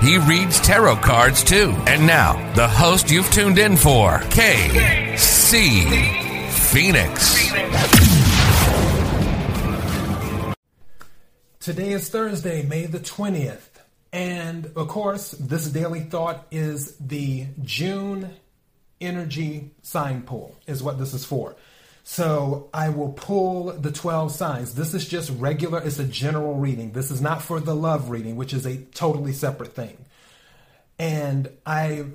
He reads tarot cards too. And now, the host you've tuned in for, KC Phoenix. Today is Thursday, May the 20th. And of course, this daily thought is the June energy sign pool, is what this is for. So I will pull the 12 signs. This is just regular, it's a general reading. This is not for the love reading, which is a totally separate thing. And I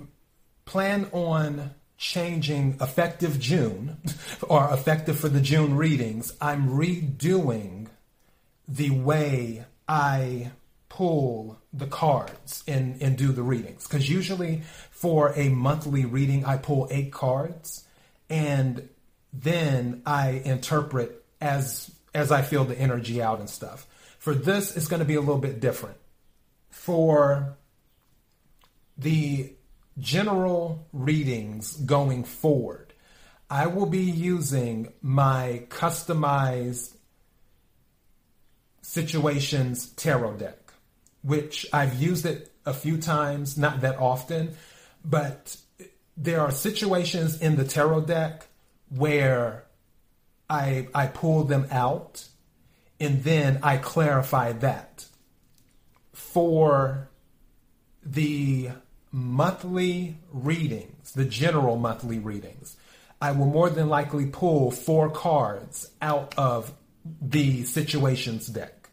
plan on changing effective June or effective for the June readings. I'm redoing the way I pull the cards and, and do the readings. Because usually for a monthly reading, I pull eight cards. And then I interpret as as I feel the energy out and stuff. For this, it's going to be a little bit different. For the general readings going forward, I will be using my customized situations tarot deck, which I've used it a few times, not that often, but there are situations in the tarot deck where I I pull them out and then I clarify that. For the monthly readings, the general monthly readings, I will more than likely pull four cards out of the situations deck.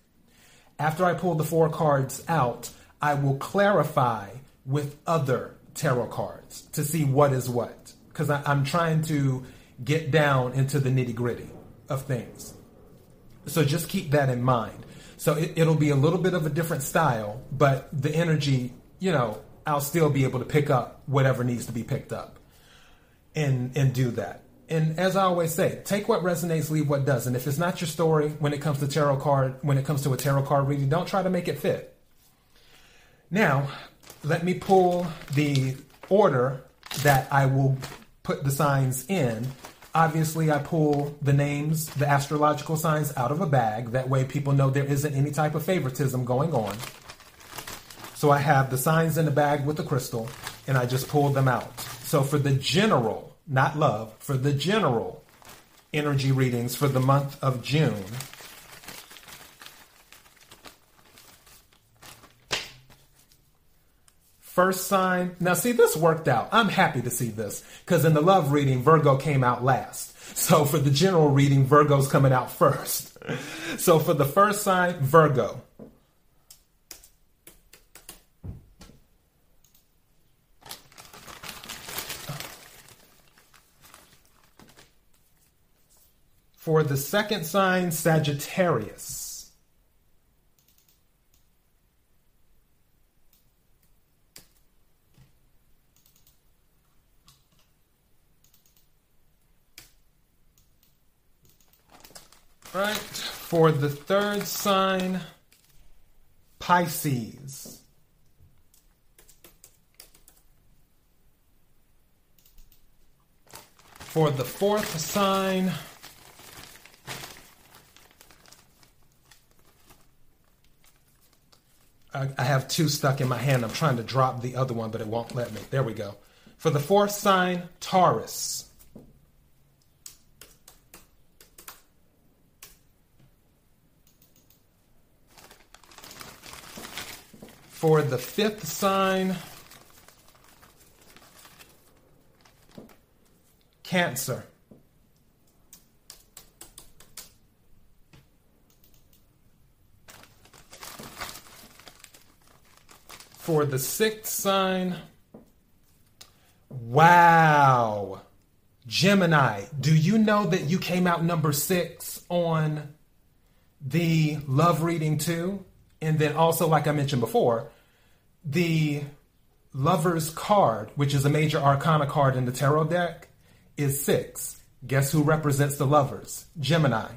After I pull the four cards out, I will clarify with other tarot cards to see what is what. Because I'm trying to get down into the nitty gritty of things. So just keep that in mind. So it, it'll be a little bit of a different style, but the energy, you know, I'll still be able to pick up whatever needs to be picked up and and do that. And as I always say, take what resonates, leave what doesn't. If it's not your story when it comes to tarot card, when it comes to a tarot card reading, don't try to make it fit. Now, let me pull the order that I will put the signs in. Obviously, I pull the names, the astrological signs out of a bag. That way, people know there isn't any type of favoritism going on. So I have the signs in the bag with the crystal, and I just pull them out. So for the general, not love, for the general energy readings for the month of June, First sign. Now, see, this worked out. I'm happy to see this because in the love reading, Virgo came out last. So for the general reading, Virgo's coming out first. So for the first sign, Virgo. For the second sign, Sagittarius. Right. For the third sign, Pisces. For the fourth sign, I, have two stuck in my hand. I'm trying to drop the other one, but it won't let me. There we go. For the fourth sign, Taurus. For the fifth sign, Cancer. For the sixth sign, wow. Gemini, do you know that you came out number six on the love reading too? And then also, like I mentioned before, the Lover's card, which is a major arcana card in the tarot deck, is six. Guess who represents the lovers? Gemini.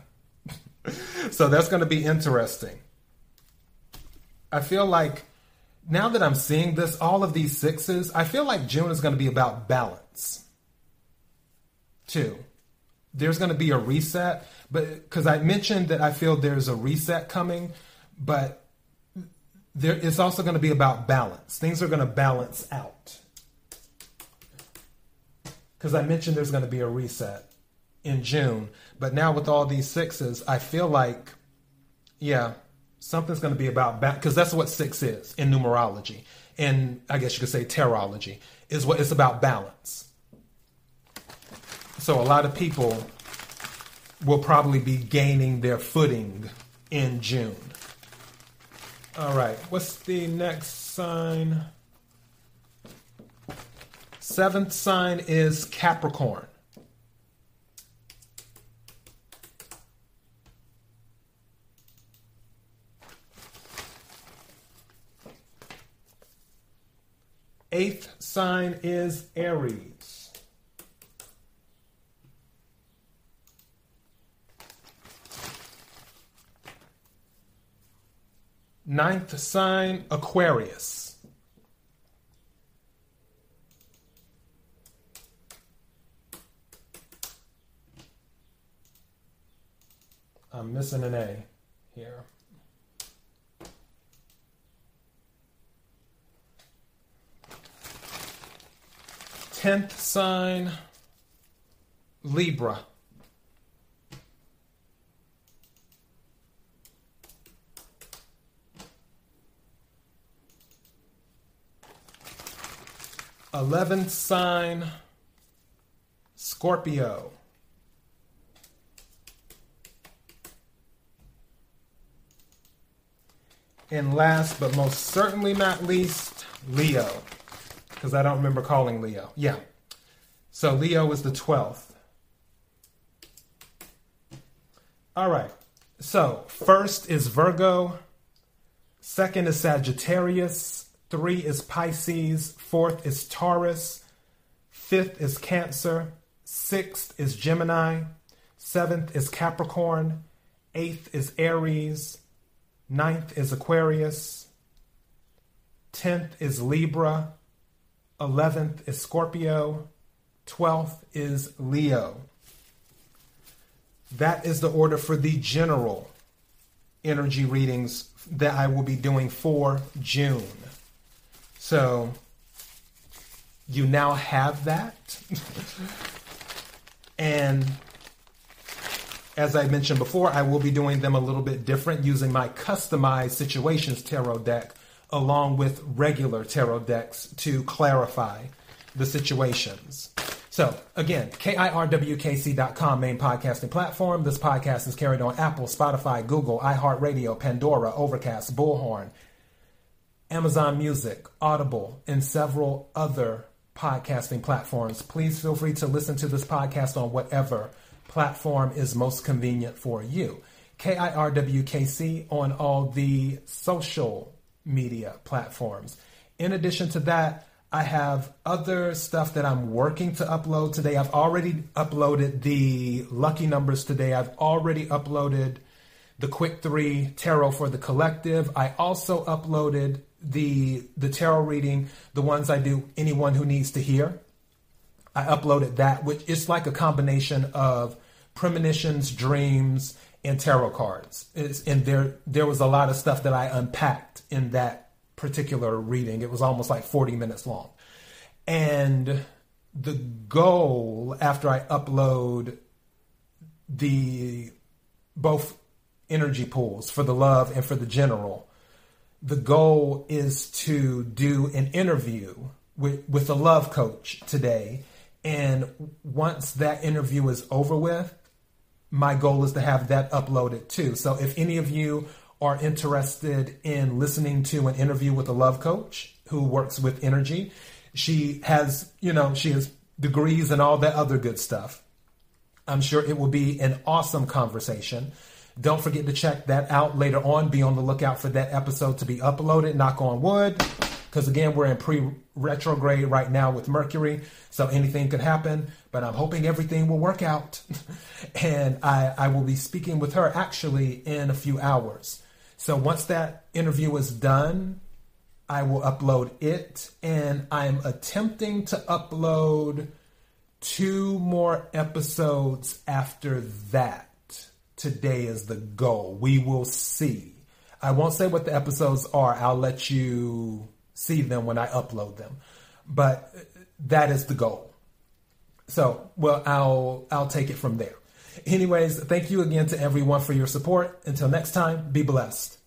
so that's going to be interesting. I feel like now that I'm seeing this, all of these sixes, I feel like June is going to be about balance. Two, there's going to be a reset, but because I mentioned that I feel there's a reset coming, but there it's also going to be about balance. Things are going to balance out. Because I mentioned there's going to be a reset in June, but now with all these sixes, I feel like, yeah, something's going to be about back because that's what six is in numerology, and I guess you could say tarology is what it's about balance. So a lot of people will probably be gaining their footing in June. All right, what's the next sign? Seventh sign is Capricorn. Eighth sign is Aries. Ninth sign, Aquarius. I'm missing an A here. Tenth sign, Libra. Eleventh sign, Scorpio. And last but most certainly not least, Leo. Because I don't remember calling Leo. Yeah. So Leo is the 12th. All right. So first is Virgo. Second is Sagittarius. Three is Pisces. Fourth is Taurus. Fifth is Cancer. Sixth is Gemini. Seventh is Capricorn. Eighth is Aries. Ninth is Aquarius. Tenth is Libra. Eleventh is Scorpio. Twelfth is Leo. That is the order for the general energy readings that I will be doing for June. So you now have that. and as I mentioned before, I will be doing them a little bit different using my customized situations tarot deck along with regular tarot decks to clarify the situations. So, again, KIRWKC.com, main podcasting platform. This podcast is carried on Apple, Spotify, Google, iHeartRadio, Pandora, Overcast, Bullhorn, Amazon Music, Audible, and several other podcasting platforms. Please feel free to listen to this podcast on whatever platform is most convenient for you. KIRWKC on all the social media platforms. In addition to that, I have other stuff that I'm working to upload today. I've already uploaded the lucky numbers today. I've already uploaded the quick three tarot for the collective. I also uploaded the the tarot reading, the ones I do anyone who needs to hear. I uploaded that, which is like a combination of premonitions, dreams, and tarot cards. It's, and there there was a lot of stuff that I unpacked in that particular reading. It was almost like 40 minutes long. And the goal after I upload the both energy pools for the love and for the general, the goal is to do an interview with, with a love coach today. And once that interview is over with, my goal is to have that uploaded too. So if any of you are interested in listening to an interview with a love coach who works with energy, she has, you know, she has degrees and all that other good stuff. I'm sure it will be an awesome conversation. Don't forget to check that out later on. Be on the lookout for that episode to be uploaded. Knock on wood, because again, we're in pre retrograde right now with Mercury, so anything could happen. But I'm hoping everything will work out, and I, I will be speaking with her actually in a few hours. So once that interview is done, I will upload it, and I'm attempting to upload two more episodes after that. Today is the goal. We will see. I won't say what the episodes are. I'll let you see them when I upload them. But that is the goal. So, well, I'll I'll take it from there. Anyways, thank you again to everyone for your support. Until next time, be blessed.